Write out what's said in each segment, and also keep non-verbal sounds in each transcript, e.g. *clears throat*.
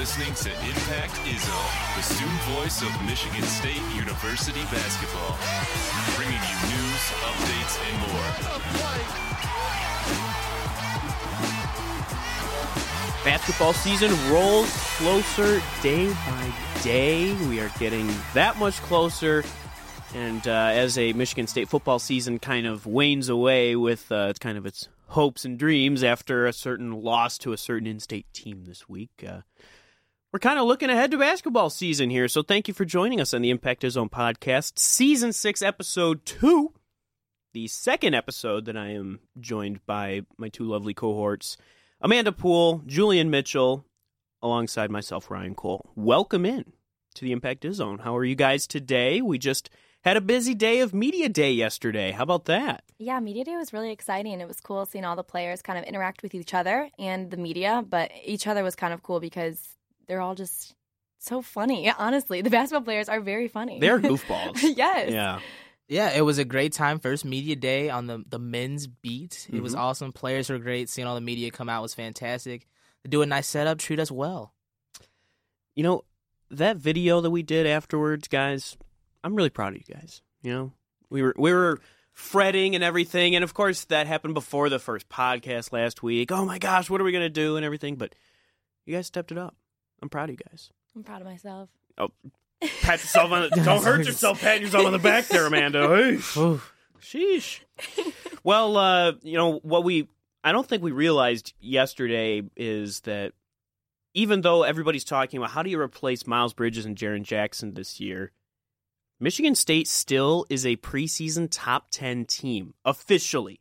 listening to Impact Zone, the student voice of Michigan State University basketball, bringing you news, updates, and more. Basketball season rolls closer day by day. We are getting that much closer. And uh, as a Michigan State football season kind of wanes away with uh, kind of its hopes and dreams after a certain loss to a certain in-state team this week. Uh, we're kind of looking ahead to basketball season here, so thank you for joining us on the Impact Zone podcast, season six, episode two, the second episode that I am joined by my two lovely cohorts, Amanda Poole, Julian Mitchell, alongside myself, Ryan Cole. Welcome in to the Impact Zone. How are you guys today? We just had a busy day of media day yesterday. How about that? Yeah, media day was really exciting. It was cool seeing all the players kind of interact with each other and the media, but each other was kind of cool because they're all just so funny. *laughs* Honestly, the basketball players are very funny. They're *laughs* goofballs. *laughs* yes. Yeah. Yeah, it was a great time. First media day on the the men's beat. It was Mhm. awesome. Players were great. Seeing all the media come out was fantastic. They do a nice setup, treat us well. You know, that video that we did afterwards, guys, I'm really proud of you guys. You know, we were we were fretting and everything, and of course that happened before the first podcast last week. Oh my gosh, what are we gonna do and everything? But you guys stepped it up. I'm proud of you guys. I'm proud of myself. Oh, Pat yourself on the, *laughs* don't hurt yourself patting yourself on the back there, Amanda. *laughs* Hey. Sheesh. well, uh, you know what we I don't think we realized yesterday is that even though everybody's talking about how do you replace Miles Bridges and Jaren Jackson this year, Michigan State still is a preseason top 10 team officially.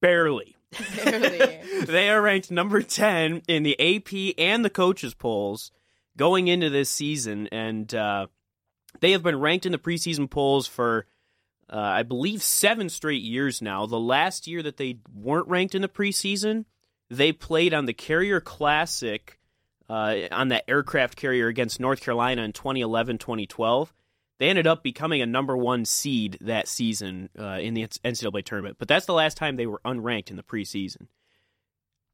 Barely. *laughs* They are ranked number 10 in the AP and the coaches polls going into this season and uh, they have been ranked in the preseason polls for uh, I believe seven straight years now. The last year that they weren't ranked in the preseason, they played on the Carrier Classic uh, on that aircraft carrier against North Carolina in 2011 2012. They ended up becoming a number one seed that season uh, in the NCAA tournament, but that's the last time they were unranked in the preseason.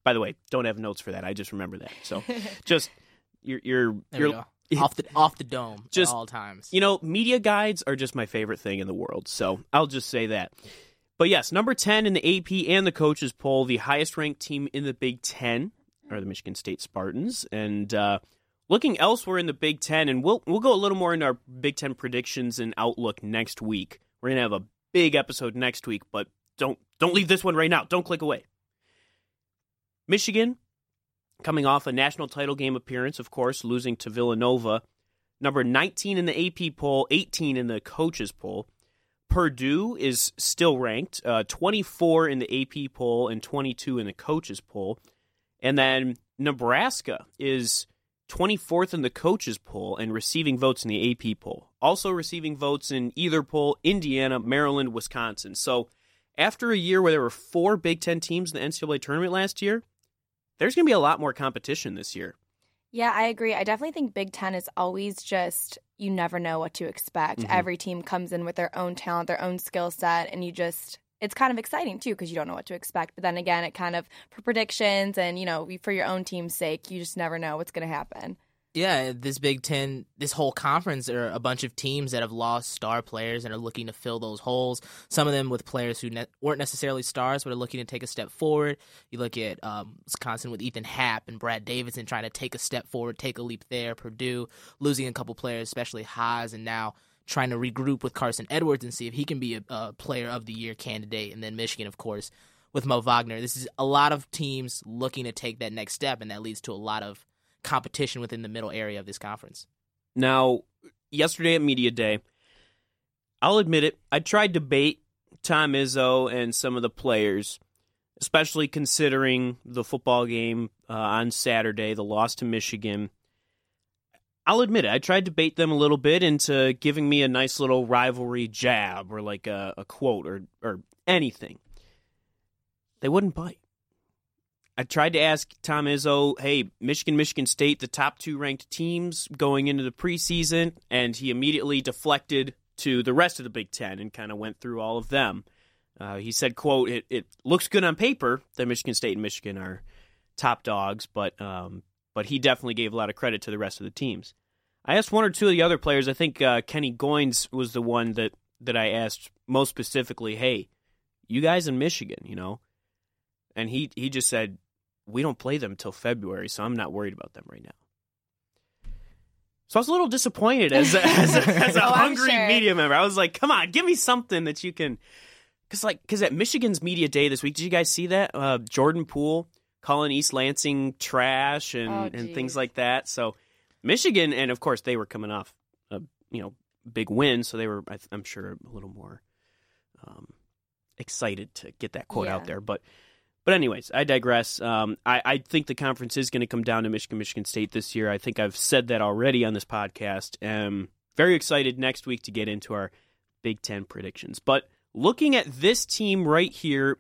By the way, don't have notes for that. I just remember that. So *laughs* just you're you're, you're. *laughs* Off the off the dome Just- at all times. you know, media guides are just my favorite thing in the world. So I'll just say that. But yes, number 10 in the AP and the coaches poll, the highest ranked team in the Big Ten are the Michigan State Spartans. And uh, looking elsewhere in the Big Ten, and we'll, we'll go a little more into our Big Ten predictions and outlook next week. We're to have a big episode next week, but don't, don't leave this one right now. Don't click away. Michigan, coming off a national title game appearance, of course, losing to Villanova number 19 in the AP poll, 18 in the coaches poll. Purdue is still ranked, uh, 24 in the AP poll and 22 in the coaches poll. And then Nebraska is 24th in the coaches poll and receiving votes in the AP poll. Also receiving votes in either poll Indiana, Maryland, Wisconsin. So after a year where there were four Big Ten teams in the NCAA tournament last year, there's going to be a lot more competition this year. Yeah, I agree. I definitely think Big Ten is always just you never know what to expect. Mhm. Every team comes in with their own talent, their own skill set, and you just it's kind of exciting too because you don't know what to expect. But then again, it kind of for predictions and you know for your own team's sake, you just never know what's going to happen. Yeah, this Big Ten, this whole conference are a bunch of teams that have lost star players and are looking to fill those holes. Some of them with players who ne- weren't necessarily stars, but are looking to take a step forward. You look at um, Wisconsin with Ethan Happ and Brad Davison trying to take a step forward, take a leap there. Purdue losing a couple players, especially Haas, and now trying to regroup with Carson Edwards and see if he can be a, a player of the year candidate. And then Michigan, of course, with Mo Wagner. This is a lot of teams looking to take that next step, and that leads to a lot of competition within the middle area of this conference. Now, yesterday at Media Day, I'll admit it, I tried to bait Tom Izzo and some of the players, especially considering the football game uh, on Saturday, the loss to Michigan. I'll admit it, I tried to bait them a little bit into giving me a nice little rivalry jab or like a, a quote or, or anything. They wouldn't bite. I tried to ask Tom Izzo, hey, Michigan, Michigan State, the top two ranked teams going into the preseason, and he immediately deflected to the rest of the Big Ten and kind of went through all of them. Uh, he said, "quote it, it looks good on paper that Michigan State and Michigan are top dogs, but um, but he definitely gave a lot of credit to the rest of the teams. I asked one or two of the other players. I think uh, Kenny Goins was the one that that I asked most specifically. Hey, you guys in Michigan, you know, and he he just said we don't play them till February, so I'm not worried about them right now. So I was a little disappointed as a, as a, as a *laughs* Oh, hungry sure. media member. I was like, come on, give me something that you can, because like because at Michigan's media day this week, did you guys see that uh, Jordan Poole calling East Lansing trash and Oh, and things like that? So Michigan, and of course they were coming off a you know big win, so they were I, I'm sure a little more um, excited to get that quote out there, but. But anyways, I digress. Um, I, I think the conference is going to come down to Michigan, Michigan State this year. I think I've said that already on this podcast. Um, very excited next week to get into our Big Ten predictions. But looking at this team right here,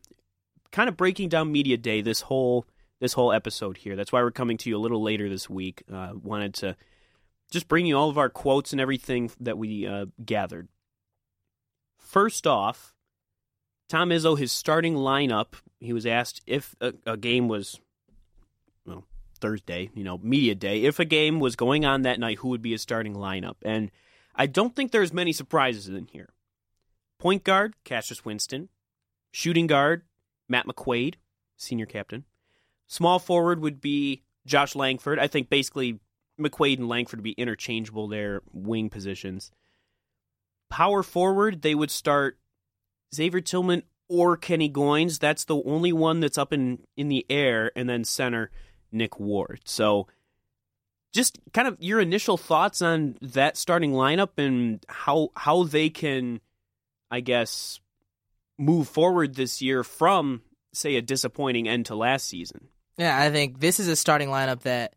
kind of breaking down media day this whole this whole episode here. That's why we're coming to you a little later this week. Uh, wanted to just bring you all of our quotes and everything that we uh, gathered. First off, Tom Izzo, his starting lineup. He was asked if a, a game was, well, Thursday, you know, media day. If a game was going on that night, who would be his starting lineup? And I don't think there's many surprises in here. Point guard, Cassius Winston. Shooting guard, Matt McQuaid, senior captain. Small forward would be Josh Langford. I think basically McQuaid and Langford would be interchangeable, their wing positions. Power forward, they would start Xavier Tillman or Kenny Goins. That's the only one that's up in, in the air. And then center, Nick Ward. So just kind of your initial thoughts on that starting lineup and how how they can, I guess, move forward this year from say a disappointing end to last season. Yeah, I think this is a starting lineup that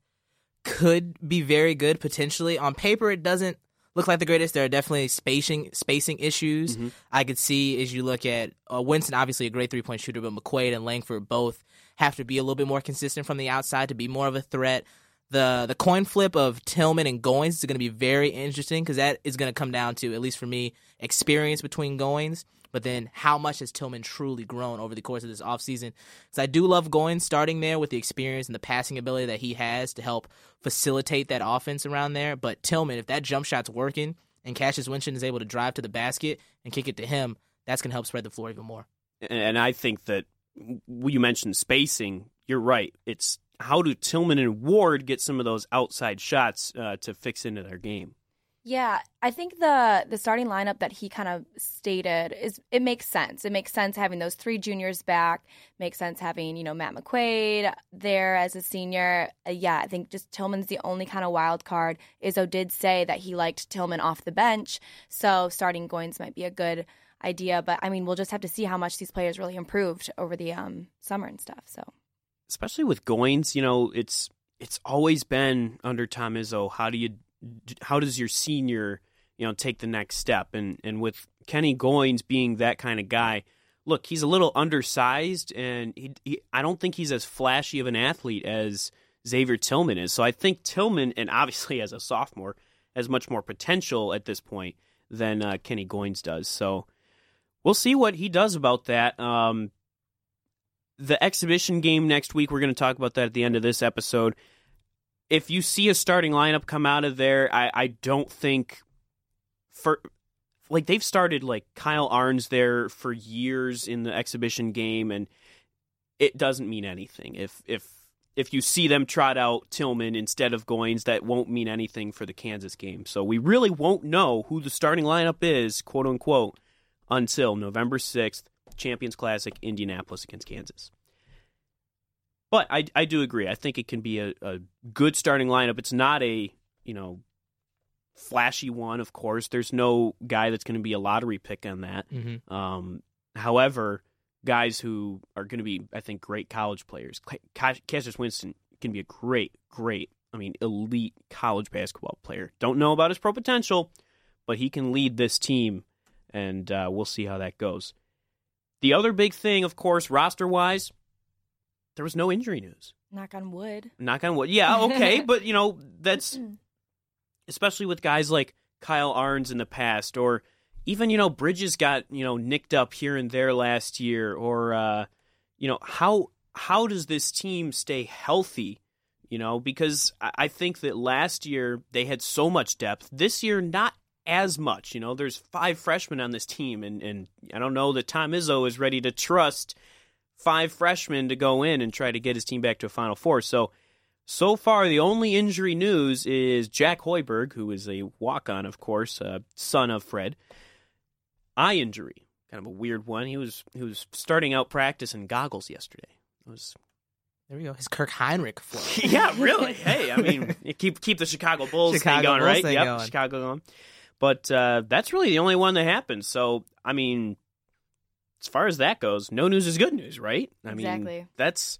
could be very good potentially. On paper, it doesn't look like the greatest. There are definitely spacing spacing issues. Mhm. I could see as you look at uh, Winston, obviously a great three point shooter, but McQuaid and Langford both have to be a little bit more consistent from the outside to be more of a threat. The the coin flip of Tillman and Goins is going to be very interesting because that is going to come down to at least for me experience between Goins. But then, how much has Tillman truly grown over the course of this offseason? Because I do love going starting there with the experience and the passing ability that he has to help facilitate that offense around there. But Tillman, if that jump shot's working and Cassius Winston is able to drive to the basket and kick it to him, that's going to help spread the floor even more. And I think that you mentioned spacing. You're right. It's how do Tillman and Ward get some of those outside shots uh, to fix into their game? Yeah, I think the the starting lineup that he kind of stated is it makes sense. It makes sense having those three juniors back. Makes sense having you know Matt McQuaid there as a senior. Uh, yeah, I think just Tillman's the only kind of wild card. Izzo did say that he liked Tillman off the bench, so starting Goins might be a good idea. But I mean, we'll just have to see how much these players really improved over the um, summer and stuff. So especially with Goins, you know, it's it's always been under Tom Izzo. How do you how does your senior, you know, take the next step? And and with Kenny Goins being that kind of guy, look, he's a little undersized, and he, he I don't think he's as flashy of an athlete as Xavier Tillman is. So I think Tillman, and obviously *laughs* as a sophomore, has much more potential at this point than uh, Kenny Goins does. So we'll see what he does about that. Um, the exhibition game next week, we're going to talk about that at the end of this episode. If you see a starting lineup come out of there, I, I don't think for like they've started like Kyle Ahrens there for years in the exhibition game, and it doesn't mean anything. If if if you see them trot out Tillman instead of Goins, that won't mean anything for the Kansas game. So we really won't know who the starting lineup is, quote unquote, until November sixth, Champions Classic, Indianapolis against Kansas. But I, I do agree. I think it can be a, a good starting lineup. It's not a you know flashy one, of course. There's no guy that's going to be a lottery pick on that. Mm-hmm. Um, however, guys who are going to be, I think, great college players. Ca- Cassius Winston can be a great, great, I mean, elite college basketball player. Don't know about his pro potential, but he can lead this team, and uh, we'll see how that goes. The other big thing, of course, roster wise, there was no injury news. knock on wood. Knock on wood. Yeah, okay, *laughs* but you know that's especially with guys like Kyle Ahrens in the past, or even you know Bridges got you know nicked up here and there last year, or uh, you know how how does this team stay healthy? you know, because I I think that last year they had so much depth. This year, not as much. You know, there's five freshmen on this team, and, and I don't know that Tom Izzo is ready to trust five freshmen to go in and try to get his team back to a Final Four. So, so far, the only injury news is Jack Hoiberg, who is a walk on, of course, uh, son of Fred. Eye injury, kind of a weird one. He was he was starting out practice in goggles yesterday. It was There we go. His Kirk Hinrich flow. *laughs* yeah, really. *laughs* Hey, I mean, keep keep the Chicago Bulls Chicago thing going, Bulls right? thing yep, going. Chicago going. But uh, that's really the only one that happened. So, I mean, as far as that goes, no news is good news, right? I Exactly. mean, that's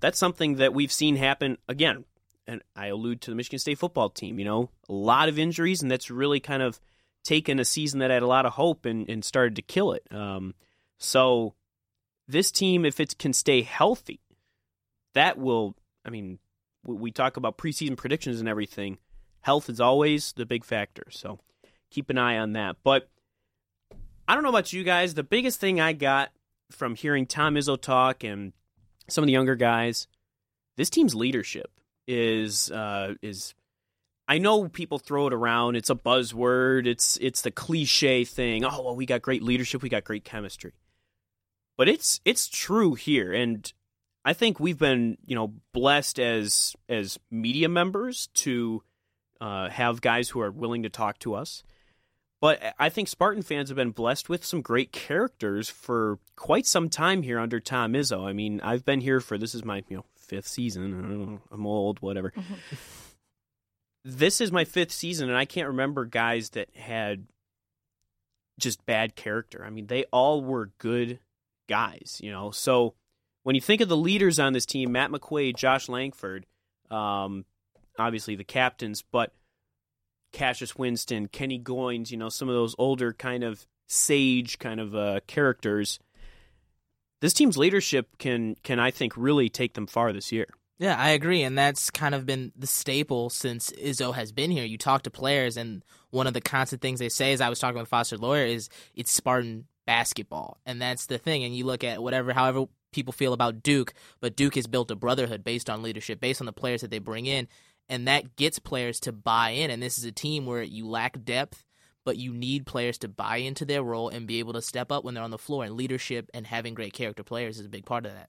that's something that we've seen happen again. And I allude to the Michigan State football team. You know, a lot of injuries, and that's really kind of taken a season that had a lot of hope and, and started to kill it. Um, so, this team, if it can stay healthy, that will. I mean, we we talk about preseason predictions and everything. Health is always the big factor. So keep an eye on that. But I don't know about you guys. The biggest thing I got from hearing Tom Izzo talk and some of the younger guys, this team's leadership is uh, is. I know people throw it around. It's a buzzword. It's it's the cliche thing. Oh well, we got great leadership. We got great chemistry. But it's it's true here, and I think we've been, you know, blessed as as media members to uh, have guys who are willing to talk to us. But I think Spartan fans have been blessed with some great characters for quite some time here under Tom Izzo. I mean, I've been here for this is my you know fifth season. I don't know, I'm old, whatever. *laughs* this is my fifth season, and I can't remember guys that had just bad character. I mean, they all were good guys, you know. So when you think of the leaders on this team, Matt McQuaid, Josh Langford, um, obviously the captains, but Cassius Winston, Kenny Goins, you know, some of those older kind of sage kind of uh, characters. This team's leadership can can I think really take them far this year. Yeah, I agree, and that's kind of been the staple since Izzo has been here. You talk to players, and one of the constant things they say, as I was talking with Foster Loyer, is it's Spartan basketball, and that's the thing. And you look at whatever, however people feel about Duke, but Duke has built a brotherhood based on leadership, based on the players that they bring in, and that gets players to buy in. And this is a team where you lack depth, but you need players to buy into their role and be able to step up when they're on the floor. And leadership and having great character players is a big part of that.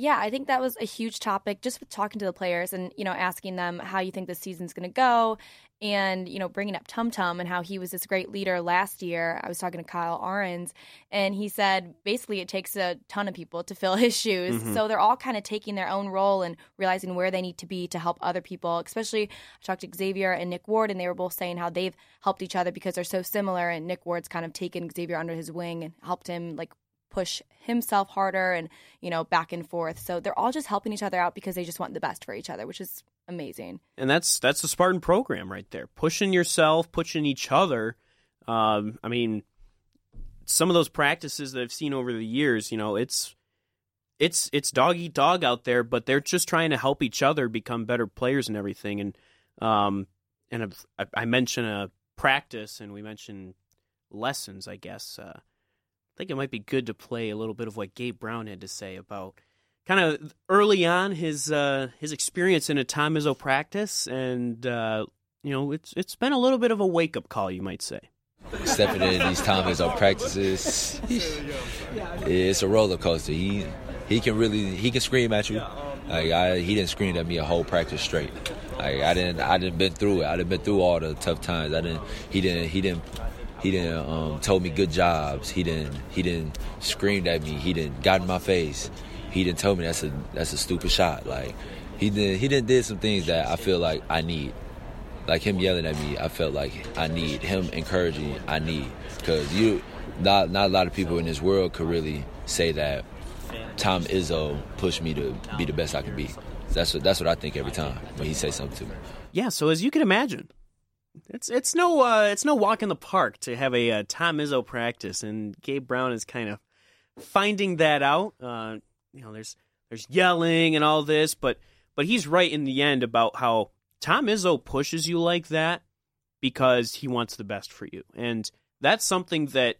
Yeah, I think that was a huge topic just with talking to the players and, you know, asking them how you think the season's going to go and, you know, bringing up Tum Tum and how he was this great leader last year. I was talking to Kyle Ahrens and he said basically it takes a ton of people to fill *laughs* his shoes. Mhm. So they're all kind of taking their own role and realizing where they need to be to help other people. Especially, I talked to Xavier and Nick Ward and they were both saying how they've helped each other because they're so similar. And Nick Ward's kind of taken Xavier under his wing and helped him, like, push himself harder and you know back and forth so they're all just helping each other out because they just want the best for each other which is amazing and that's that's the Spartan program right there. Pushing yourself, pushing each other. Um, I mean, some of those practices that I've seen over the years, you know, it's it's it's dog eat dog out there, but they're just trying to help each other become better players and everything. And um, and I, I mentioned a practice, and we mentioned lessons. I guess uh, think it might be good to play a little bit of what Gabe Brown had to say about kind of early on his uh, his experience in a Tom Izzo practice, and uh, you know it's it's been a little bit of a wake up call, you might say. stepping in these Tom Izzo practices, it's a roller coaster. He he can really he can scream at you. Like I, he didn't scream at me a whole practice straight. Like I didn't I didn't been through it. I didn't been through all the tough times. I didn't he didn't he didn't he didn't um, told me good jobs. He didn't he didn't screamed at me. He didn't got in my face. He didn't tell me that's a that's a stupid shot. Like he did he didn't did some things that I feel like I need like him yelling at me, I felt like I need him encouraging. I need because you, not not a lot of people in this world could really say that Tom Izzo pushed me to be the best I could be. That's what that's what I think every time when he says something to me. Yeah, so as you can imagine, it's it's no uh, it's no walk in the park to have a uh, Tom Izzo practice, and Gabe Brown is kind of finding that out. Uh, you know, there's there's yelling and all this, but but he's right in the end about how Tom Izzo pushes you like that because he wants the best for you, and that's something that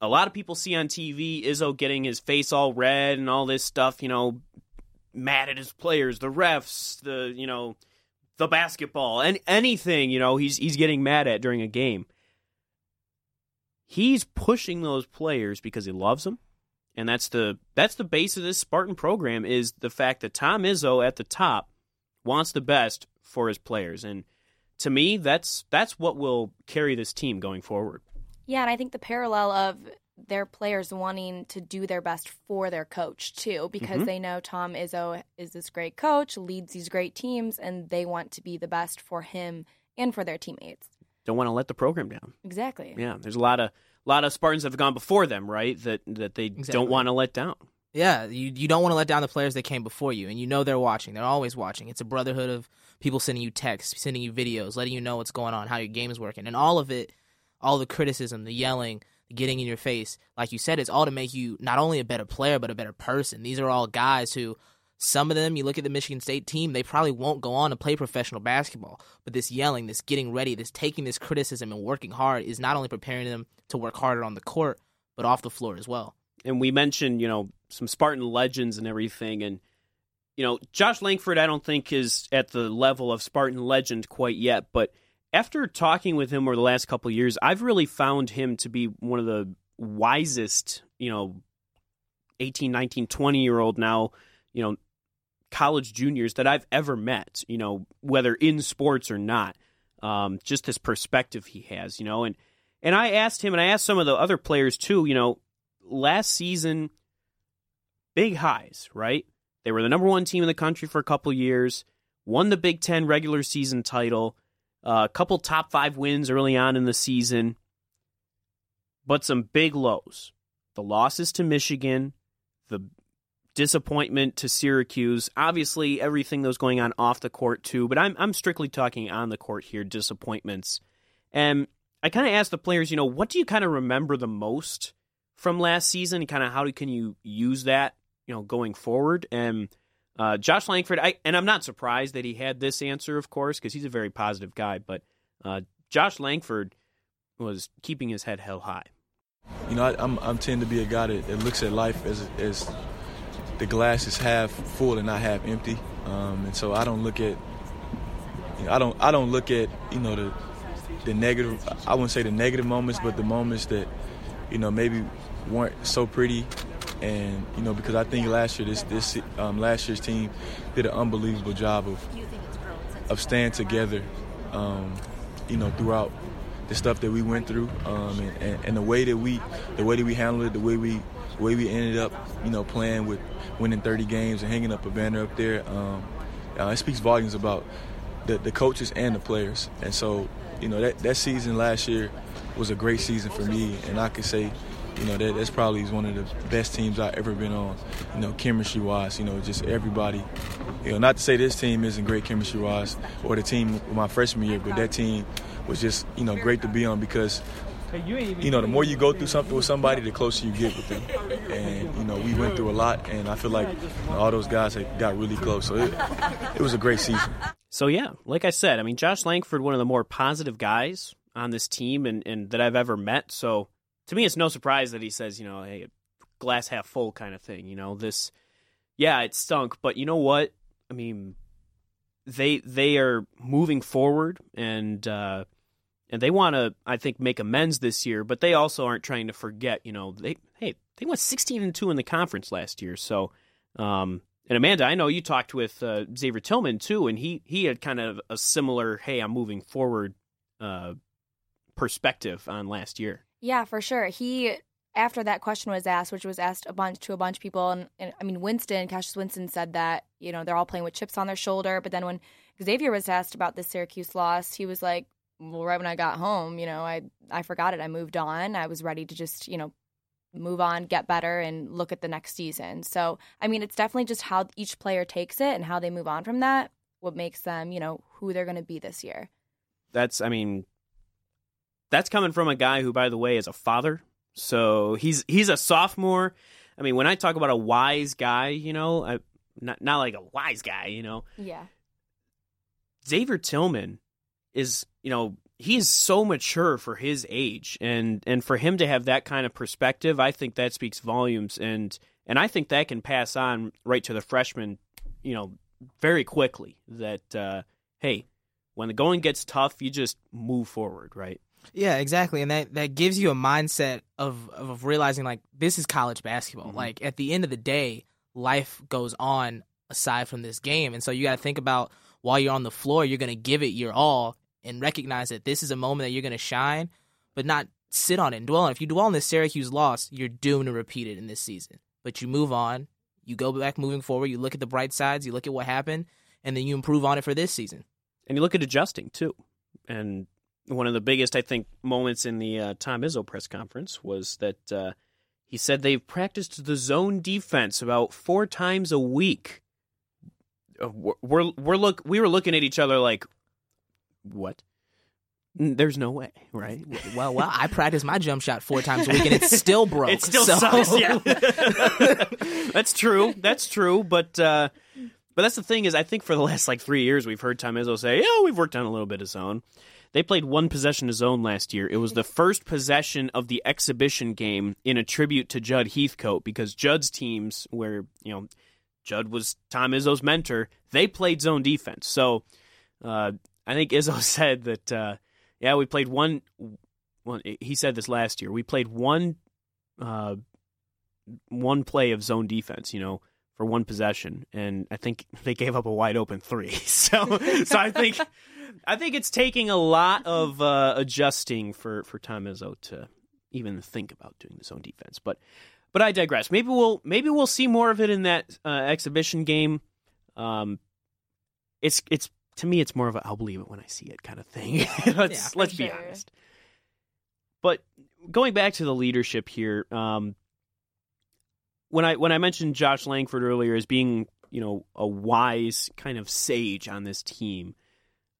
a lot of people see on TV. Izzo getting his face all red and all this stuff, you know, mad at his players, the refs, the you know, the basketball, and anything you know he's he's getting mad at during a game. He's pushing those players because he loves them, and that's the that's the base of this Spartan program is the fact that Tom Izzo at the top wants the best for his players, and to me, that's that's what will carry this team going forward. Yeah, and I think the parallel of their players wanting to do their best for their coach too, because Mhm. they know Tom Izzo is this great coach, leads these great teams, and they want to be the best for him and for their teammates. Don't want to let the program down. Exactly. Yeah, there's a lot of a lot of Spartans that have gone before them, right? That that they Exactly. don't want to let down. Yeah, you you don't want to let down the players that came before you, and you know they're watching. They're always watching. It's a brotherhood of people sending you texts, sending you videos, letting you know what's going on, how your game is working, and all of it, all the criticism, the yelling, the getting in your face, like you said, it's all to make you not only a better player but a better person. These are all guys who. Some of them, you look at the Michigan State team, they probably won't go on to play professional basketball. But this yelling, this getting ready, this taking this criticism and working hard is not only preparing them to work harder on the court, but off the floor as well. And we mentioned, you know, some Spartan legends and everything, and you know, Josh Langford, I don't think is at the level of Spartan legend quite yet, but after talking with him over the last couple years, I've really found him to be one of the wisest, you know, 18, 19, 20 year old now, you know, college juniors that I've ever met, you know, whether in sports or not. Um, just this perspective he has, you know, and and I asked him and I asked some of the other players too, you know, last season big highs, right? They were the number one team in the country for a couple years, won the Big Ten regular season title, uh, a couple top five wins early on in the season, but some big lows. The losses to Michigan, the disappointment to Syracuse, obviously everything that was going on off the court too, but I'm I'm strictly talking on the court here, disappointments. And I kind of asked the players, you know, what do you kind of remember the most from last season? Kind of how can you use that, you know, going forward? And uh, Josh Langford, I and I'm not surprised that he had this answer, of course, because he's a very positive guy. But uh, Josh Langford was keeping his head held high. You know, I, I'm I'm tend to be a guy that, that looks at life as as the glass is half full and not half empty, um, and so I don't look at you know, I don't I don't look at you know the the negative I wouldn't say the negative moments, but the moments that you know maybe weren't so pretty, and you know because I think last year this this um, last year's team did an unbelievable job of of staying together, um, you know throughout the stuff that we went through, um, and, and, and the way that we the way that we handled it, the way we the way we ended up, you know, playing with winning 30 games and hanging up a banner up there. Um, uh, it speaks volumes about the, the coaches and the players. And so, you know, that, that season last year was a great season for me, and I can say, you know, that that's probably one of the best teams I've ever been on. You know, chemistry wise, you know, just everybody. You know, not to say this team isn't great chemistry wise, or the team my freshman year, but that team was just you know great to be on because you know the more you go through something with somebody, the closer you get with them. And you know, we went through a lot, and I feel like you know, all those guys had got really close. So it, it was a great season. So yeah, like I said, I mean Josh Langford, one of the more positive guys on this team and, and that I've ever met. So to me, it's no surprise that he says, you know, hey, glass half full kind of thing. You know, this, yeah, it stunk, but you know what? I mean, they they are moving forward and uh, and they want to, I think, make amends this year. But they also aren't trying to forget. You know, they hey they went sixteen and two in the conference last year. So, um, and Amanda, I know you talked with uh, Xavier Tillman too, and he he had kind of a similar, hey, I'm moving forward, uh, perspective on last year. Yeah, for sure. He after that question was asked, which was asked a bunch to a bunch of people, and, and I mean Winston, Cassius Winston said that you know they're all playing with chips on their shoulder. But then when Xavier was asked about the Syracuse loss, he was like, "Well, right when I got home, you know, I I forgot it. I moved on. I was ready to just you know move on, get better, and look at the next season." So I mean, it's definitely just how each player takes it and how they move on from that. What makes them, you know, who they're going to be this year. That's, I mean, that's coming from a guy who, by the way, is a father. So he's he's a sophomore. I mean, when I talk about a wise guy, you know, I, not not like a wise guy, you know. Yeah. Xavier Tillman is, you know, he is so mature for his age, and and for him to have that kind of perspective, I think that speaks volumes, and and I think that can pass on right to the freshmen you know, very quickly that uh, hey, when the going gets tough, you just move forward, right? Yeah, exactly, and that that gives you a mindset of of realizing like this is college basketball. Mhm. Like at the end of the day, life goes on aside from this game, and so you got to think about while you're on the floor, you're going to give it your all and recognize that this is a moment that you're going to shine, but not sit on it and dwell on. it. If you dwell on this Syracuse loss, you're doomed to repeat it in this season. But you move on, you go back moving forward, you look at the bright sides, you look at what happened, and then you improve on it for this season. And you look at adjusting too. And one of the biggest, I think, moments in the uh, Tom Izzo press conference was that uh, he said they've practiced the zone defense about four times a week. Uh, We're we're, look we were looking at each other like, what? There's no way, right? Well, well, I practice my jump shot four times a week, and it's still *laughs* broke. It still so- sucks. Yeah, *laughs* *laughs* that's true. That's true. But uh, but that's the thing is, I think for the last like three years, we've heard Tom Izzo say, "Yeah, we've worked on a little bit of zone." They played one possession of zone last year. It was the first possession of the exhibition game in a tribute to Judd Heathcote because Judd's teams, where you know Judd was Tom Izzo's mentor, they played zone defense. So uh, I think Izzo *laughs* said that. Uh, yeah, we played one. Well, He said this last year. We played one uh, one play of zone defense, you know, for one possession, and I think *laughs* they gave up a wide open three. *laughs* So, so I think, I think it's taking a lot of uh, adjusting for for Tom Izzo to even think about doing the zone defense. But, but I digress. Maybe we'll maybe we'll see more of it in that uh, exhibition game. Um, it's it's to me, it's more of a I'll believe it when I see it kind of thing. let's *laughs* Yeah, let's be honest. But going back to the leadership here, um, when I when I mentioned Josh Langford earlier as being you know a wise kind of sage on this team,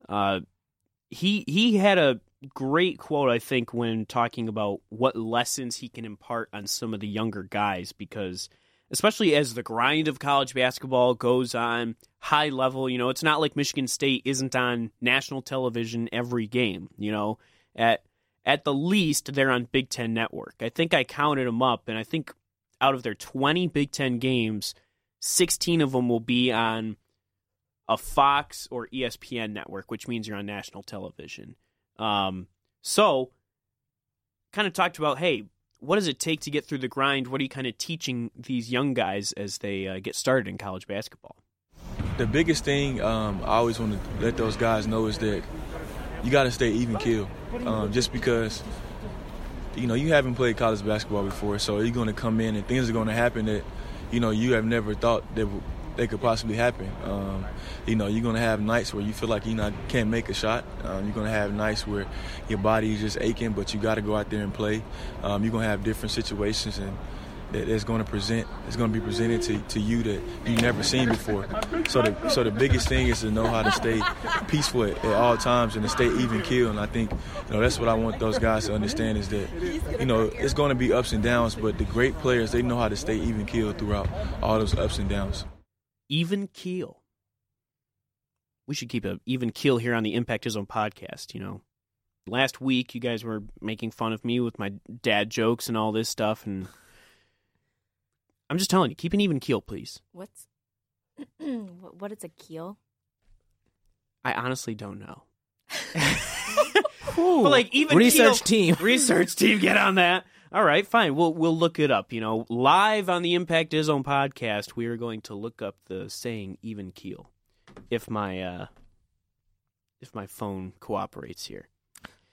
uh, he he had a great quote I think when talking about what lessons he can impart on some of the younger guys because especially as the grind of college basketball goes on high level, you know, it's not like Michigan State isn't on national television every game, you know. At at the least they're on Big 10 network. I think I counted them up and I think out of their 20 Big 10 games, 16 of them will be on a Fox or ESPN network, which means you're on national television. Um, so, kind of talked about, hey, what does it take to get through the grind? What are you kind of teaching these young guys as they uh, get started in college basketball? The biggest thing um, I always want to let those guys know is that you got to stay even keel. Um, just because you know you haven't played college basketball before, so you're going to come in and things are going to happen that you know you have never thought that they could possibly happen. Um, you know you're to have nights where you feel like you not can't make a shot. Um, you're to have nights where your body is just aching, but you got to go out there and play. Um, you're to have different situations and that is going to present is going to be presented to, to you that you've never seen before. So the so the biggest thing is to know how to stay peaceful at, at all times and to stay even keel. And I think you know that's what I want those guys to understand is that you know it's going to be ups and downs, but the great players they know how to stay even keel throughout all those ups and downs. Even keel. We should keep a even keel here on the Impact Zone podcast. You know, last week you guys were making fun of me with my dad jokes and all this stuff, and I'm just telling you, keep an even keel, please. What's *clears throat* what what is a keel? I honestly don't know. *laughs* But like even research keel- team. *laughs* research team, get on that. All right, fine. We'll we'll look it up. You know, live on the Impact Zone podcast, we are going to look up the saying even keel. If my uh if my phone cooperates here.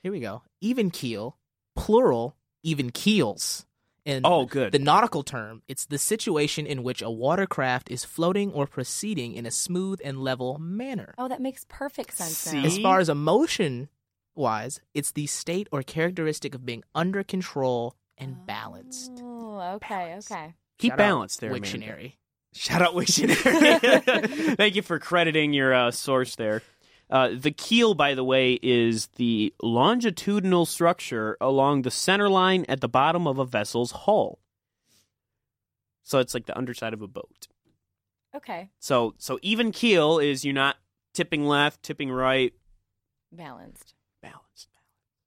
Here we go. Even keel, plural, even keels. And Oh, good. the nautical term, it's the situation in which a watercraft is floating or proceeding in a smooth and level manner. Oh, that makes perfect sense See? now. As far as emotion wise, it's the state or characteristic of being under control and balanced. Oh, okay, okay. Keep Shout out balance there, Amanda. Wiktionary. Shout out Wiktionary. *laughs* Thank you for crediting your uh, source there. Uh, the keel, by the way, is the longitudinal structure along the center line at the bottom of a vessel's hull. So it's like the underside of a boat. Okay. So so even keel is you're not tipping left, tipping right, Balanced. balanced.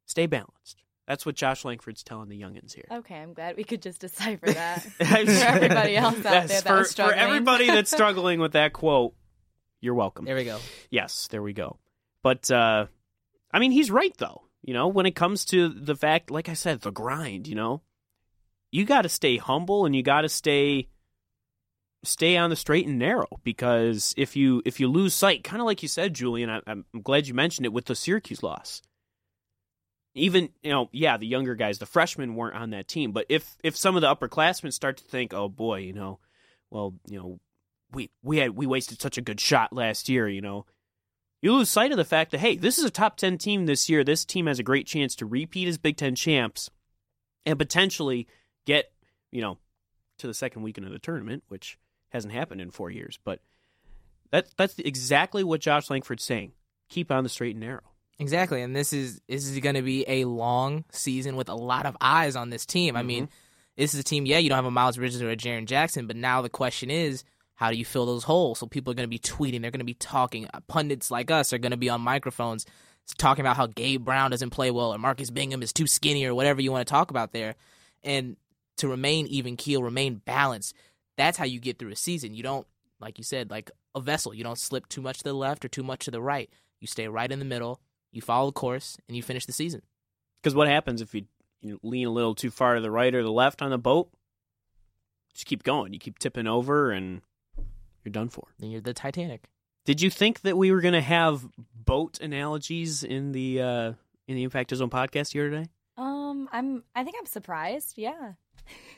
Stay balanced. That's what Josh Langford's telling the youngins here. Okay, I'm glad we could just decipher that *laughs* for everybody else out Yes, there that for, was for everybody that's *laughs* struggling with that quote, you're welcome. There we go. Yes, there we go. But uh I mean, he's right though. You know, when it comes to the fact, like I said, the grind. You know, you got to stay humble and you got to stay stay on the straight and narrow because if you if you lose sight, kind of like you said, Julian, I, I'm glad you mentioned it with the Syracuse loss. Even you know, yeah, the younger guys, the freshmen weren't on that team, but if if some of the upperclassmen start to think, oh boy, you know, well, you know, we we had we wasted such a good shot last year, you know. You lose sight of the fact that hey, this is a top 10 team this year. This team has a great chance to repeat as Big 10 champs and potentially get, you know, to the second weekend of the tournament, which hasn't happened in 4 years, but that that's exactly what Josh Langford's saying. Keep on the straight and narrow. Exactly, and this is this is going to be a long season with a lot of eyes on this team. I mean, mm-hmm. this is a team. Yeah, you don't have a Miles Bridges or a Jaren Jackson, but now the question is, how do you fill those holes? So people are going to be tweeting, they're going to be talking. Uh, pundits like us are going to be on microphones talking about how Gabe Brown doesn't play well or Marcus Bingham is too skinny or whatever you want to talk about there. And to remain even keel, remain balanced. That's how you get through a season. You don't, like you said, like a vessel. You don't slip too much to the left or too much to the right. You stay right in the middle. You follow the course and you finish the season. Because what happens if you, you lean a little too far to the right or the left on the boat? Just keep going. You keep tipping over and you're done for. Then you're the Titanic. Did you think that we were going to have boat analogies in the uh, in the Impact Zone podcast here today? Um, I'm. I think I'm surprised. Yeah, *laughs*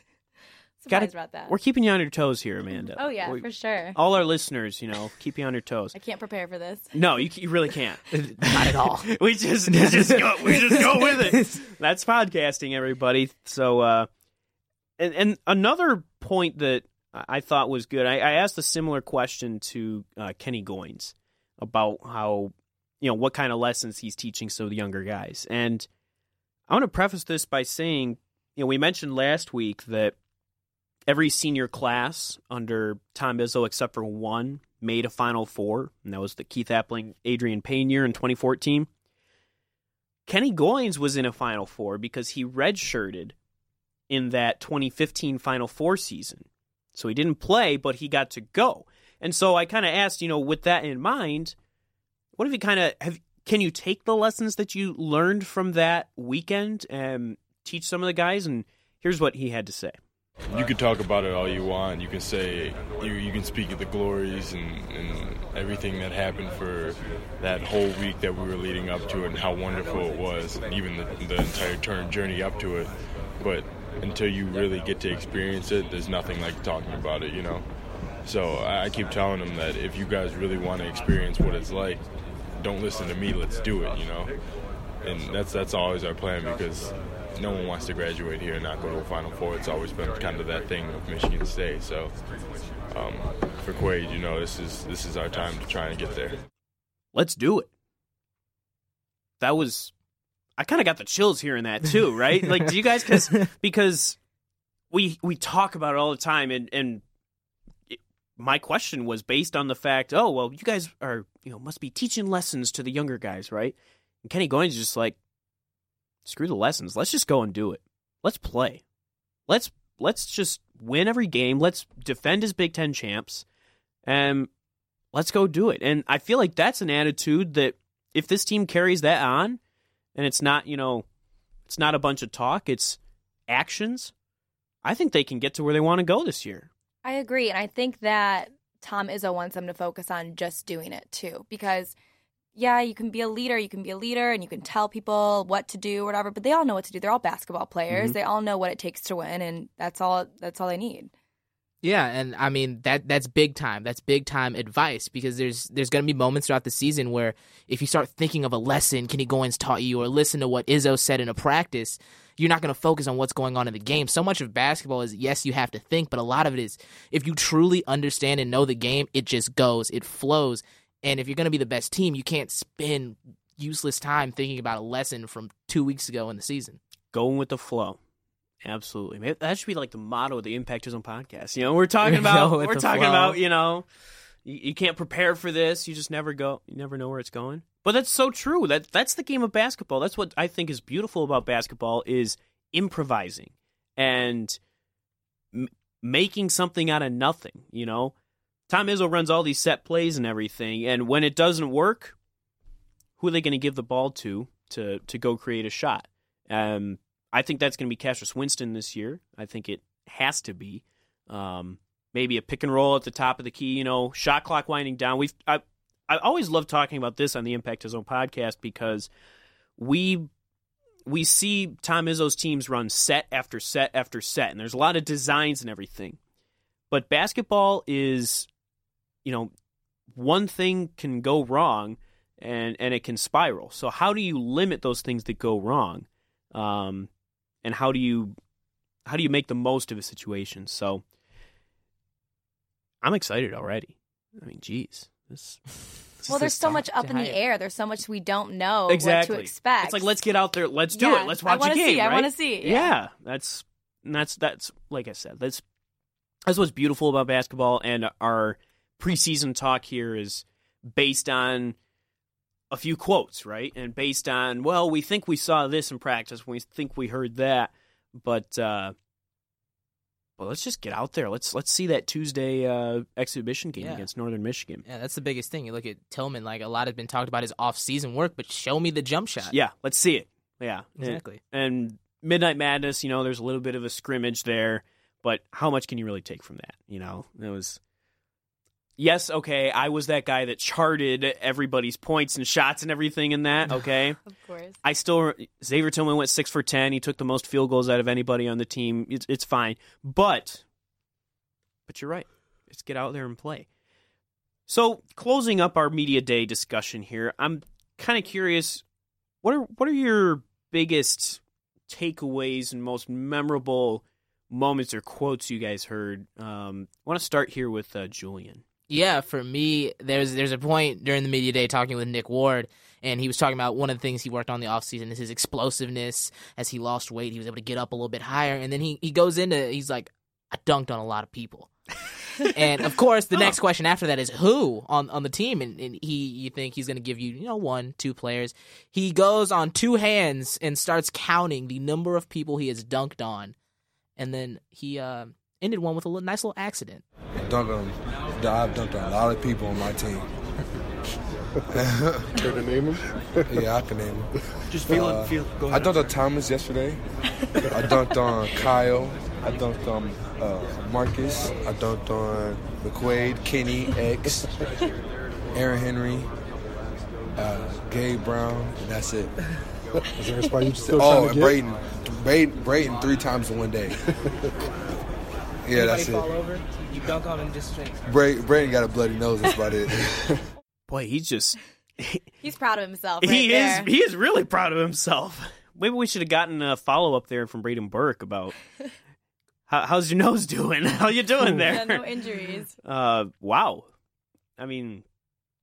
Gotta- about that. We're keeping you on your toes here, Amanda. Oh yeah, We- for sure. all our listeners, you know, keep you on your toes. *laughs* I can't prepare for this. No, you, you really can't. *laughs* Not at all. *laughs* we just we just go we just go with it. That's podcasting, everybody. So, uh, and and another point that I thought was good. I, I asked a similar question to uh, Kenny Goins about how you know what kind of lessons he's teaching so the younger guys. And I want to preface this by saying, you know, we mentioned last week that every senior class under Tom Izzo, except for one, made a Final Four, and that was the Keith Appling, Adrian Payne year in 2014. Kenny Goins was in a Final Four because he redshirted in that 2015 Final Four season. So he didn't play, but he got to go. And so I kind of asked, you know, with that in mind, what have you kind of have? Can you take the lessons that you learned from that weekend and teach some of the guys? And here's what he had to say. You can talk about it all you want. You can say you you can speak of the glories and, and everything that happened for that whole week that we were leading up to it and how wonderful it was, and even the, the entire turn journey up to it. But until you really get to experience it, there's nothing like talking about it, you know. So I, I keep telling them that if you guys really want to experience what it's like, don't listen to me. Let's do it, you know. And that's that's always our plan because no one wants to graduate here and not go to a Final Four. It's always been kind of that thing with Michigan State. So um, for Quaid, you know, this is this is our time to try and get there. let's do it. That was, I kind of got the chills hearing that too, *laughs* right? like, do you guys, because *laughs* because we we talk about it all the time, and and it, my question was based on the fact, oh well, you guys are you know must be teaching lessons to the younger guys, right? And Kenny Goins is just like, screw the lessons, let's just go and do it. Let's play. Let's let's just win every game. Let's defend as Big Ten champs, and let's go do it. And I feel like that's an attitude that if this team carries that on, and it's not you know, it's not a bunch of talk, it's actions. I think they can get to where they want to go this year. I agree, and I think that Tom Izzo wants them to focus on just doing it too, because yeah, you can be a leader, you can be a leader, and you can tell people what to do, whatever. But they all know what to do. They're all basketball players. Mm-hmm. They all know what it takes to win, and that's all. That's all they need. Yeah, and I mean that that's big time. That's big time advice because there's there's going to be moments throughout the season where if you start thinking of a lesson Kenny Goins taught you or listen to what Izzo said in a practice, you're not going to focus on what's going on in the game. So much of basketball is yes, you have to think, but a lot of it is if you truly understand and know the game, it just goes, it flows. And if you're going to be the best team, you can't spend useless time thinking about a lesson from 2 weeks ago in the season. Going with the flow. Absolutely. Maybe that should be like the motto of the Impact Zone podcast. You know, we're talking *laughs* about we're talking flow. about, you know, you, you can't prepare for this. You just never go. You never know where it's going. But that's so true. That that's the game of basketball. That's what I think is beautiful about basketball is improvising and m- making something out of nothing. You know, Tom Izzo runs all these set plays and everything, and when it doesn't work, who are they going to give the ball to to to go create a shot? Um, I think that's going to be Cassius Winston this year. I think it has to be. Um, maybe a pick and roll at the top of the key. You know, shot clock winding down. We've I I always love talking about this on the Impact Zone podcast because we we see Tom Izzo's teams run set after set after set, and there's a lot of designs and everything. But basketball is, you know, one thing can go wrong, and and it can spiral. So how do you limit those things that go wrong, um, and how do you how do you make the most of a situation? So I'm excited already. I mean, geez, this. Well, there's so much up in the air. There's so much we don't know exactly what to expect. It's like let's get out there, let's do Yeah, it, let's I watch wanna a game. see, I wanna see, Yeah. yeah. that's that's that's like I said. That's that's what's beautiful about basketball, and our preseason talk here is based on a few quotes, right? And based on well, we think we saw this in practice, we think we heard that, but uh well, let's just get out there. Let's let's see that Tuesday uh, exhibition game Yeah. against Northern Michigan. Yeah, that's the biggest thing. You look at Tillman, like a lot has been talked about his off-season work, but show me the jump shot. Yeah, let's see it. Yeah, exactly. and Midnight Madness, you know, there's a little bit of a scrimmage there, but how much can you really take from that? You know, it was. Yes, okay, I was that guy that charted everybody's points and shots and everything in that. Okay, *laughs* of course. I still Xavier Tillman went six for ten. He took the most field goals out of anybody on the team. It's it's fine, but but you're right. Let's get out there and play. So closing up our media day discussion here, I'm kind of curious. What are what are your biggest takeaways and most memorable moments or quotes you guys heard? Um, I want to start here with uh, Julian. Yeah, for me, there's there's a point during the media day talking with Nick Ward, and he was talking about one of the things he worked on the offseason is his explosiveness. As he lost weight, he was able to get up a little bit higher, and then he, he goes into he's like, I dunked on a lot of people. *laughs* and of course, the next question after that is who on, on the team, and, and he you think he's going to give you you know one two players. He goes on two hands and starts counting the number of people he has dunked on, and then he uh, ended one with a little, nice little accident. Dunk on, I've dunked on a lot of people on my team. *laughs* Care to name him? Yeah, I can name them. Just feel Uh, it. Feel. Go I dunked on Thomas yesterday. I dunked on Kyle. I dunked on uh, Marcus. I dunked on McQuaid, Kenny, X, Aaron Henry, uh, Gabe Brown, and that's it. Is there a spot you still Oh, trying and to get? Braden. Braden, Braden three times in one day. Yeah, that's it. over, you dunk on him just straight. Bra- Braden got a bloody nose. That's about it. *laughs* Boy, he's just *laughs* He's proud of himself. Right he there. is he is really proud of himself. Maybe we should have gotten a follow up there from Braden Burke about *laughs* how, how's your nose doing? How you doing Yeah, there? no injuries. Uh, wow. I mean,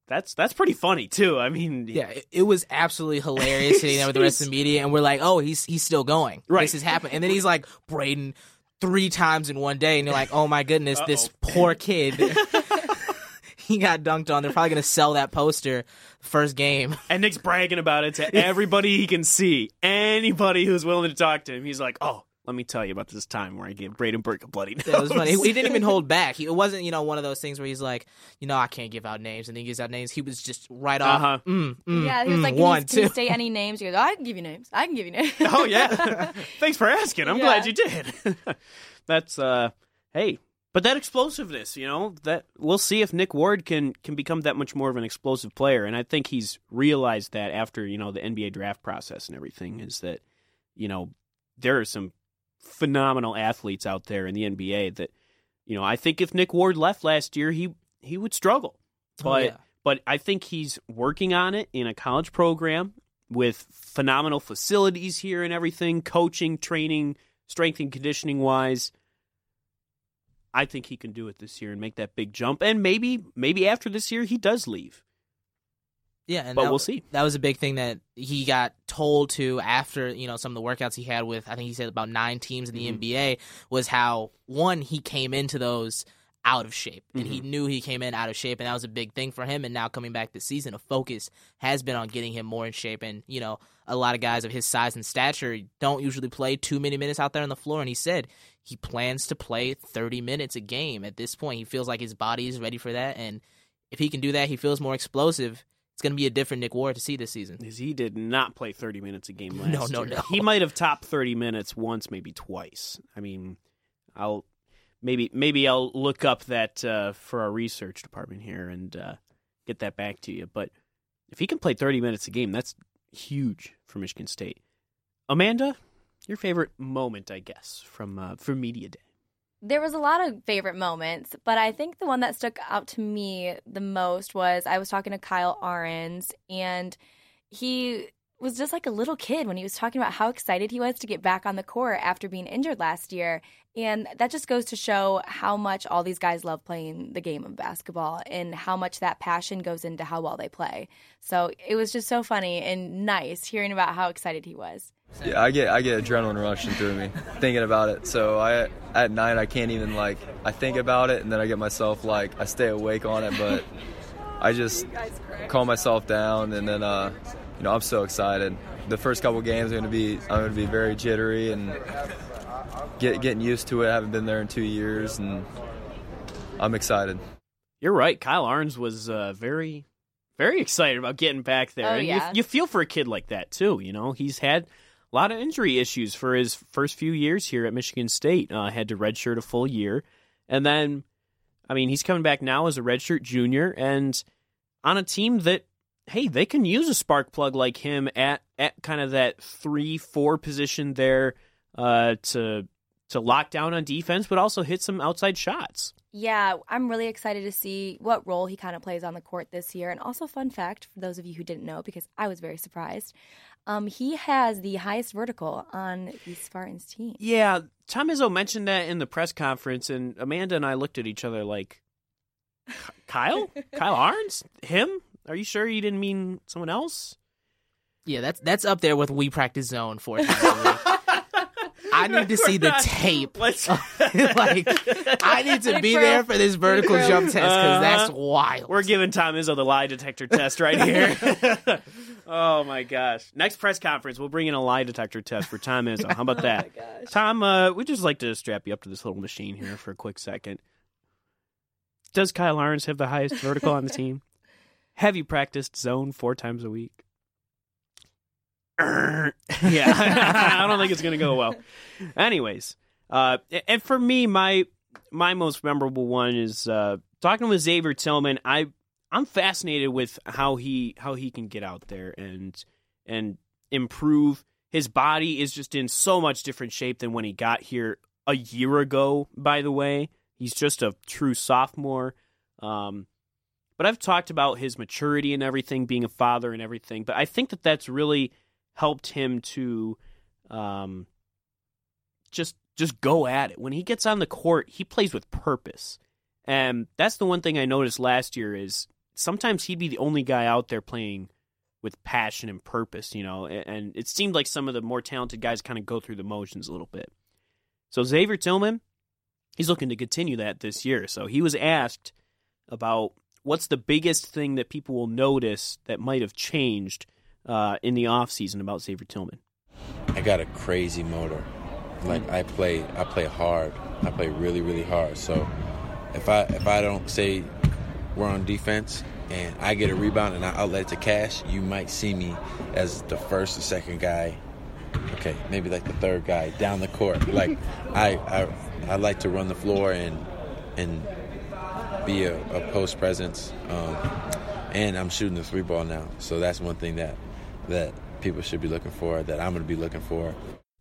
that's that's pretty funny too. I mean, Yeah, it, it was absolutely hilarious sitting there with the rest of the media, and we're like, "Oh, he's he's still going. Right. This is happening." And then he's like, "Braden, three times in one day," and you're like, "Oh my goodness, this poor *laughs* kid." *laughs* he got dunked on. They're probably gonna sell that poster first game. *laughs* and Nick's bragging about it to everybody he can see. Anybody who's willing to talk to him, he's like, "Oh, let me tell you about this time where I gave Braden Burke a bloody nose." That was funny. He, he didn't even *laughs* hold back. He, it wasn't, you know, one of those things where he's like, you know, I can't give out names, and he gives out names. He was just right off. Uh-huh. Mm, mm, yeah, he was mm, like, can, one, you, can you two. say any names? He goes, I can give you names. I can give you names. *laughs* oh yeah. *laughs* Thanks for asking. I'm Yeah. glad you did. That's uh hey, but that explosiveness, you know, that we'll see if Nick Ward can can become that much more of an explosive player and I think he's realized that after, you know, the NBA draft process and everything is that you know, there are some phenomenal athletes out there in the NBA that you know, I think if Nick Ward left last year, he he would struggle. Oh, But yeah. but I think he's working on it in a college program with phenomenal facilities here and everything, coaching, training, strength and conditioning wise. I think he can do it this year and make that big jump. And maybe maybe after this year he does leave. Yeah, and But that- we'll see. That was a big thing that he got told to after you know some of the workouts he had with I think he said about nine teams in the Mhm. NBA was how one he came into those out of shape. And he knew he came in out of shape, and that was a big thing for him. And now coming back this season, a focus has been on getting him more in shape. And, you know, a lot of guys of his size and stature don't usually play too many minutes out there on the floor. And he said he plans to play 30 minutes a game at this point. He feels like his body is ready for that. And if he can do that, he feels more explosive. It's going to be a different Nick Ward to see this season. He did not play 30 minutes a game *laughs* last No, no, year. no. He might have topped 30 minutes once, maybe twice. I mean, I'll maybe maybe I'll look up that uh, for our research department here and uh, get that back to you. But if he can play 30 minutes a game, that's huge for Michigan State. Amanda, your favorite moment, I guess, from uh, from media day. There was a lot of favorite moments, but I think the one that stuck out to me the most was I was talking to Kyle Ahrens, and he was just like a little kid when he was talking about how excited he was to get back on the court after being injured last year. And that just goes to show how much all these guys love playing the game of basketball and how much that passion goes into how well they play. So it was just so funny and nice hearing about how excited he was. Yeah, I get I get adrenaline rushing through me thinking about it. So I at night I can't even like I think about it and then I get myself like I stay awake on it, but I just calm myself down and then uh, you know I'm so excited. The first couple games are to be I'm to be very jittery and get getting used to it. I haven't been there in two years and I'm excited. You're right. Kyle Ahrens was uh, very, very excited about getting back there. Oh, and yeah. you, you feel for a kid like that, too. You know, he's had a lot of injury issues for his first few years here at Michigan State. Uh, had to redshirt a full year. And then, I mean, he's coming back now as a redshirt junior and on a team that, hey, they can use a spark plug like him at, at kind of that 3 4 position there uh, to. To lock down on defense, but also hit some outside shots. Yeah, I'm really excited to see what role he kind of plays on the court this year. And also, fun fact for those of you who didn't know, because I was very surprised, um, he has the highest vertical on the Spartans team. Yeah, Tom Izzo mentioned that in the press conference, and Amanda and I looked at each other like, Kyle? *laughs* Kyle Ahrens? Him? Are you sure you didn't mean someone else? Yeah, that's that's up there with we practice zone four times a week. *laughs* I *laughs* need to see the tape. *laughs* Let's. *laughs* like, I need to be there for this vertical jump test because that's Uh-huh. wild. We're giving Tom Izzo the lie detector test right here. oh my gosh! Next press conference, we'll bring in a lie detector test for Tom Izzo. How about that? Tom, uh, we just like to strap you up to this little machine here for a quick second. Does Kyle Ahrens have the highest vertical on the team? Have you practiced zone four times a week? Yeah, *laughs* I don't think it's gonna go well. Anyways, uh, and for me, my my most memorable one is uh, talking with Xavier Tillman. I I'm fascinated with how he how he can get out there and and improve. His body is just in so much different shape than when he got here a year ago. By the way, he's just a true sophomore. Um, but I've talked about his maturity and everything, being a father and everything. But I think that that's really helped him to um, just just go at it. When he gets on the court, he plays with purpose, and that's the one thing I noticed last year is sometimes he'd be the only guy out there playing with passion and purpose, you know. And it seemed like some of the more talented guys kind of go through the motions a little bit. So Xavier Tillman, he's looking to continue that this year. So he was asked about what's the biggest thing that people will notice that might have changed uh, in the offseason about Xavier Tillman. I got a crazy motor. Like I play, I play hard. I play really, really hard. So if I if I don't say we're on defense and I get a rebound and I outlet it to Cash, you might see me as the first or second guy. Okay, maybe like the third guy down the court. Like *laughs* I I, I like to run the floor and and be a, a post presence. Um, and I'm shooting the three ball now, so that's one thing that that people should be looking for. That I'm going to be looking for.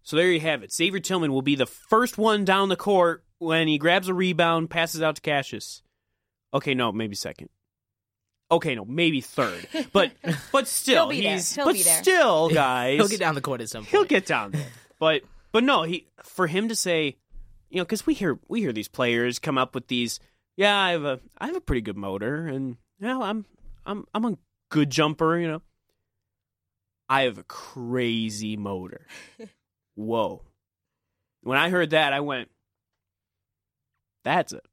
So there you have it. Xavier Tillman will be the first one down the court when he grabs a rebound, passes out to Cassius. Okay, no, maybe second. Okay, no, maybe third. But *laughs* but still, He'll be there. he's He'll but be there. still, *laughs* guys, He'll get down the court at some point. He'll get down there. But but no, he for him to say, you know, because we hear we hear these players come up with these. Yeah, I have a I have a pretty good motor, and you know, I'm I'm I'm a good jumper. You know, I have a crazy motor. *laughs* Whoa! When I heard that, I went, "That's it."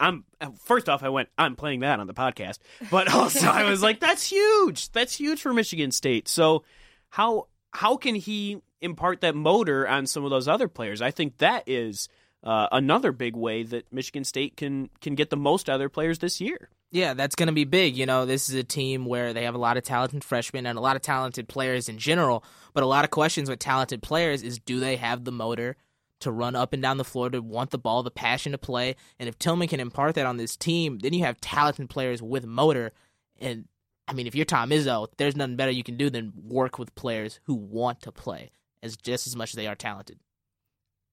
I'm first off, I went, I'm playing that on the podcast, but *laughs* also I was like, that's huge. That's huge for Michigan State. So how how can he impart that motor on some of those other players? I think that is uh, another big way that Michigan State can can get the most their players this year. Yeah, that's going to be big. You know, this is a team where they have a lot of talented freshmen and a lot of talented players in general. But a lot of questions with talented players is do they have the motor to run up and down the floor, to want the ball, the passion to play? And if Tillman can impart that on this team, then you have talented players with motor. And I mean, if you're Tom Izzo, there's nothing better you can do than work with players who want to play as just as much as they are talented.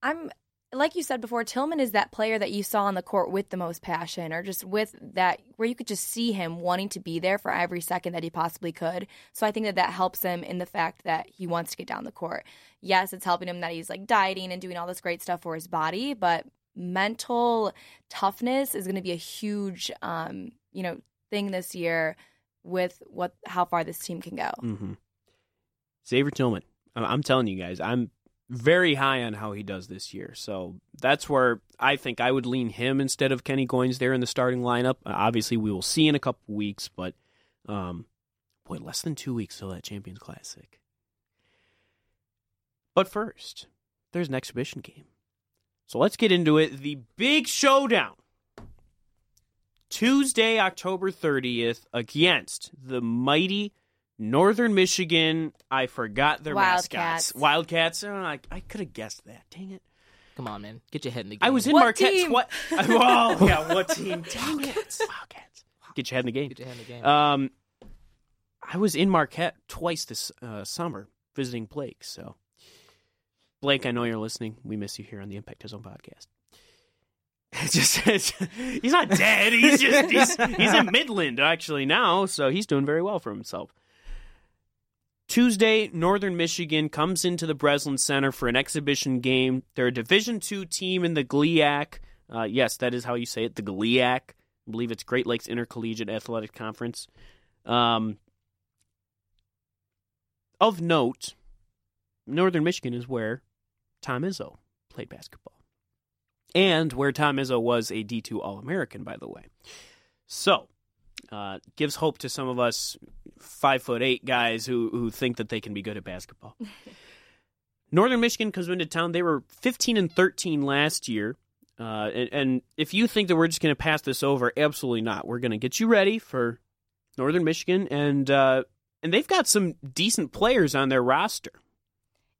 I'm like you said before, Tillman is that player that you saw on the court with the most passion, or just with that where you could just see him wanting to be there for every second that he possibly could. So I think that that helps him in the fact that he wants to get down the court. Yes, it's helping him that he's like dieting and doing all this great stuff for his body, but mental toughness is going to be a huge, um, you know, thing this year with what how far this team can go. Mm-hmm. Xavier Tillman, I'm telling you guys, I'm very high on how he does this year. So that's where I think I would lean him instead of Kenny Goins there in the starting lineup. Uh, obviously, we will see in a couple weeks, but um, boy, less than two weeks till that Champions Classic. But first, there's an exhibition game. So let's get into it. The big showdown. Tuesday, October 30th, against the mighty Northern Michigan, I forgot their Wildcats. mascots. Wildcats. Oh, I, I could have guessed that. Dang it. Come on, man. Get your head in the game. I was in What Marquette. team? Twi- well, *laughs* yeah, what team? Dang it. Wildcats. Get your head in the game. Get your head in the game. Um, I was in Marquette twice this uh, summer visiting Blake. So, Blake, I know you're listening. We miss you here on the Impact Zone podcast. *laughs* It's just it's, he's not dead. He's just he's, he's in *laughs* Midland actually now, so he's doing very well for himself. Tuesday, Northern Michigan comes into the Breslin Center for an exhibition game. They're a Division two team in the GLIAC. Uh, yes, that is how you say it, the GLIAC. I believe it's Great Lakes Intercollegiate Athletic Conference. Um, of note, Northern Michigan is where Tom Izzo played basketball. And where Tom Izzo was a D2 All American, by the way. So, uh, gives hope to some of us five foot eight guys who, who think that they can be good at basketball. *laughs* Northern Michigan comes into town. They were 15 and 13 last year. Uh, and, and if you think that we're just going to pass this over, absolutely not. We're going to get you ready for Northern Michigan, and uh, and they've got some decent players on their roster.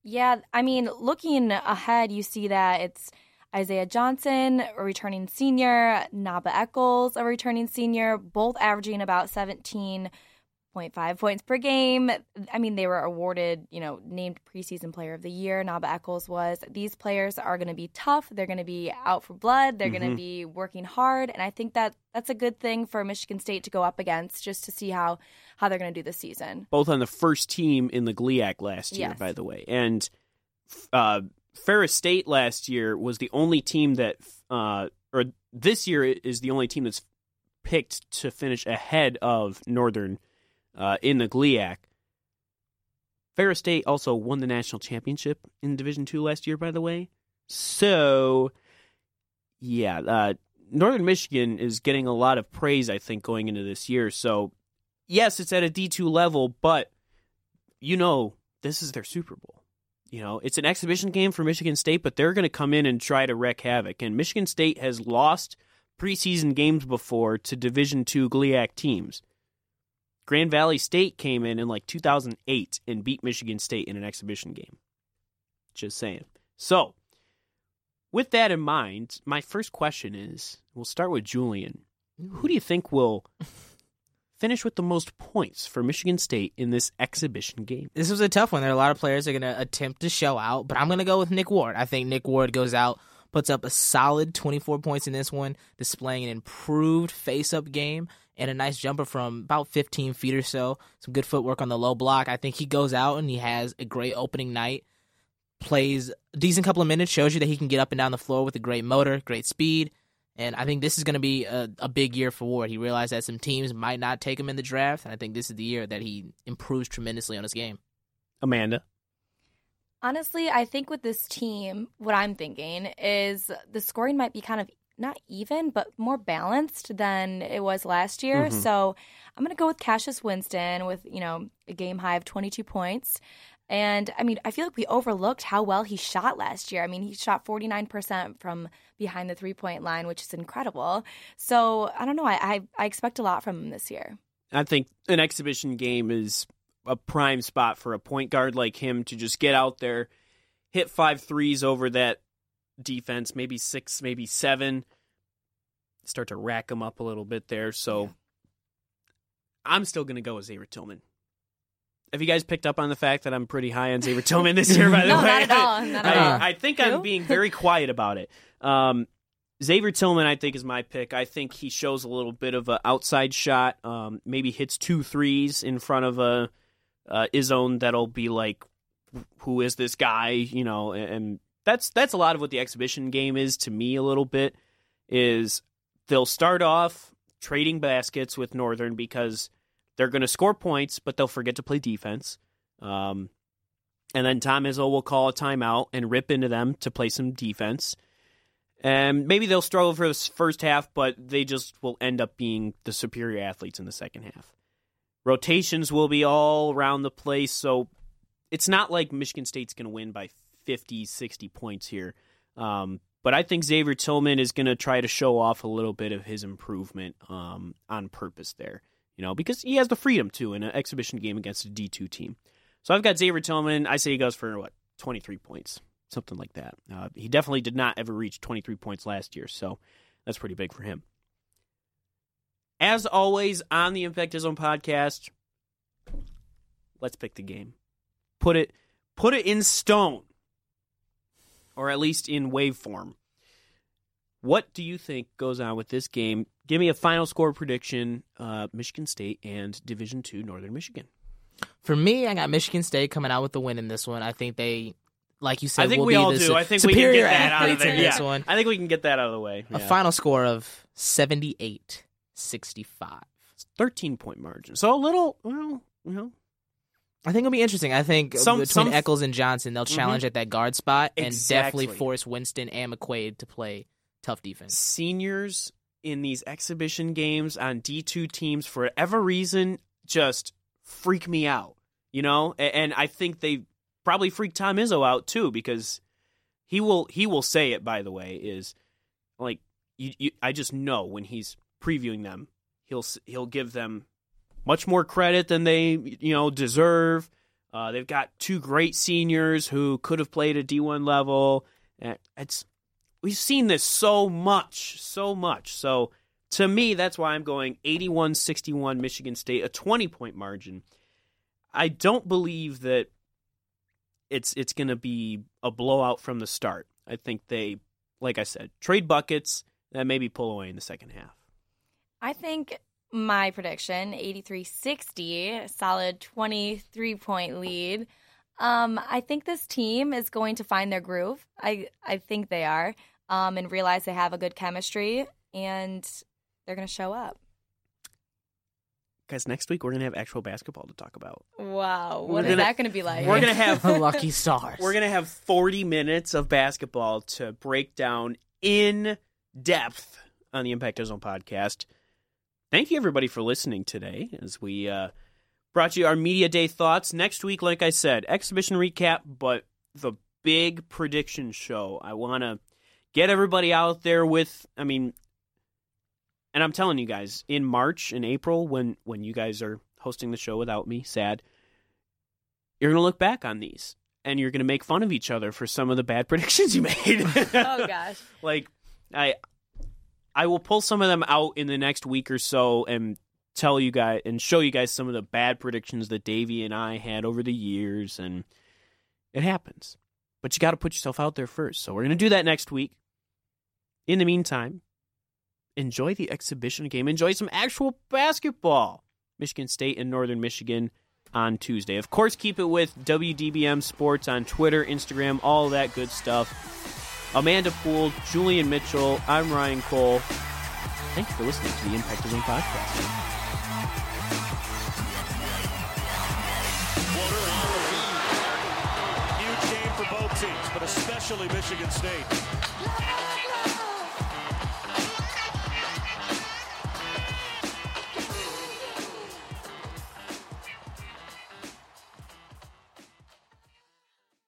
Yeah, I mean, looking ahead, you see that it's Isaiah Johnson, a returning senior, Naba Eccles, a returning senior, both averaging about 17.5 points per game. I mean, they were awarded, you know, named preseason player of the year. Naba Eccles was. These players are going to be tough. They're going to be out for blood. They're going Mhm. to be working hard, and I think that that's a good thing for Michigan State to go up against, just to see how how they're going to do this season. both on the first team in the GLIAC last year, Yes. by the way. And uh, Ferris State last year was the only team that, uh, or this year is the only team that's picked to finish ahead of Northern uh, in the GLIAC. Ferris State also won the national championship in Division Two last year, by the way. So, yeah, uh, Northern Michigan is getting a lot of praise, I think, going into this year. So, yes, it's at a D2 level, but you know, this is their Super Bowl. You know, it's an exhibition game for Michigan State, but they're going to come in and try to wreak havoc. And Michigan State has lost preseason games before to Division Two GLIAC teams. Grand Valley State came in in like 2008 and beat Michigan State in an exhibition game. Just saying. So, with that in mind, my first question is we'll start with Julian. Who do you think will finish with the most points for Michigan State in this exhibition game? This was a tough one. There are a lot of players that are going to attempt to show out, but I'm going to go with Nick Ward. I think Nick Ward goes out, puts up a solid 24 points in this one, displaying an improved face up game and a nice jumper from about 15 feet or so. Some good footwork on the low block. I think he goes out and he has a great opening night. Plays a decent couple of minutes, shows you that he can get up and down the floor with a great motor, great speed. And I think this is going to be a, a big year for Ward. He realized that some teams might not take him in the draft, and I think this is the year that he improves tremendously on his game. Amanda. Honestly, I think with this team, what I'm thinking is the scoring might be kind of not even, but more balanced than it was last year. Mm-hmm. So I'm going to go with Cassius Winston with, you know, a game high of 22 points. And I mean, I feel like we overlooked how well he shot last year. I mean, he shot 49% from behind the three point line, which is incredible. So I don't know. I, I, I expect a lot from him this year. I think an exhibition game is a prime spot for a point guard like him to just get out there, hit five threes over that defense, maybe six, maybe seven, start to rack them up a little bit there. So I'm still going to go with Xavier Tillman. Have you guys picked up on the fact that I'm pretty high on Xavier Tillman this year? By the *laughs* No, way, not at all. *laughs* Not at all. I, I think I'm being very quiet about it. Um, Xavier Tillman, I think, is my pick. I think he shows a little bit of an outside shot. Um, maybe hits two threes in front of a uh, Izzone that'll be like, who is this guy? You know, and that's that's a lot of what the exhibition game is to me. A little bit is they'll start off trading baskets with Northern because they're going to score points, but they'll forget to play defense. Um, and then Tom Izzo will call a timeout and rip into them to play some defense. And maybe they'll struggle for this first half, but they just will end up being the superior athletes in the second half. Rotations will be all around the place, so it's not like Michigan State's going to win by 50, 60 points here. Um, but I think Xavier Tillman is going to try to show off a little bit of his improvement um, on purpose there, you know, because he has the freedom to in an exhibition game against a D2 team. So I've got Xavier Tillman. I say he goes for what, 23 points, something like that. Uh, he definitely did not ever reach 23 points last year, so that's pretty big for him. As always on the Impact Zone podcast, let's pick the game. Put it put it in stone. Or at least in wave form. What do you think goes on with this game? Give me a final score prediction, uh, Michigan State and Division Two Northern Michigan. For me, I got Michigan State coming out with the win in this one. I think they, like you said, I think we all do. I think we can get that out of there. this Yeah. one. I think we can get that out of the way. A final score of 78 65. thirteen point margin. So a little, well, you know, I think it'll be interesting. I think Some- between some- Eccles and Johnson, they'll challenge at that guard spot and definitely force Winston and McQuaid to play tough defense. seniors in these exhibition games on D2 teams for whatever reason just freak me out, you know? And I think they probably freak Tom Izzo out too because he will he will say it by the way is like you, you I just know when he's previewing them he'll he'll give them much more credit than they you know deserve. Uh, they've got two great seniors who could have played at D1 level. And It's we've seen this so much, so much. So to me, that's why I'm going 81-61 Michigan State, a 20 point margin. I don't believe that it's it's going to be a blowout from the start. I think they, like I said, trade buckets and maybe pull away in the second half. I think my prediction 83-60, solid 23 point lead. Um, I think this team is going to find their groove. I I think they are, um, and realize they have a good chemistry, and they're going to show up. Guys, next week we're going to have actual basketball to talk about. Wow, We're what is gonna- that going to be like? We're going to have *laughs* Lucky stars. We're gonna have 40 minutes of basketball to break down in depth on the Impact Zone podcast. Thank you everybody for listening today as we uh, brought you our media day thoughts. Next week, like I said, exhibition recap, but the big prediction show. I want to get everybody out there with. I mean, and I'm telling you guys, in March and April, when when you guys are hosting the show without me, sad you're going to look back on these and you're going to make fun of each other for some of the bad *laughs* predictions you made. oh gosh. *laughs* like I I will pull some of them out in the next week or so and tell you guys and show you guys some of the bad predictions that Davey and I had over the years and it happens. But you got to put yourself out there first. So we're going to do that next week. In the meantime, enjoy the exhibition game. Enjoy some actual basketball. Michigan State and Northern Michigan on Tuesday. Of course, keep it with WDBM Sports on Twitter, Instagram, all that good stuff. Amanda Poole, Julian Mitchell, I'm Ryan Cole. Thank you for listening to the Impact of Zone podcast. Especially Michigan State.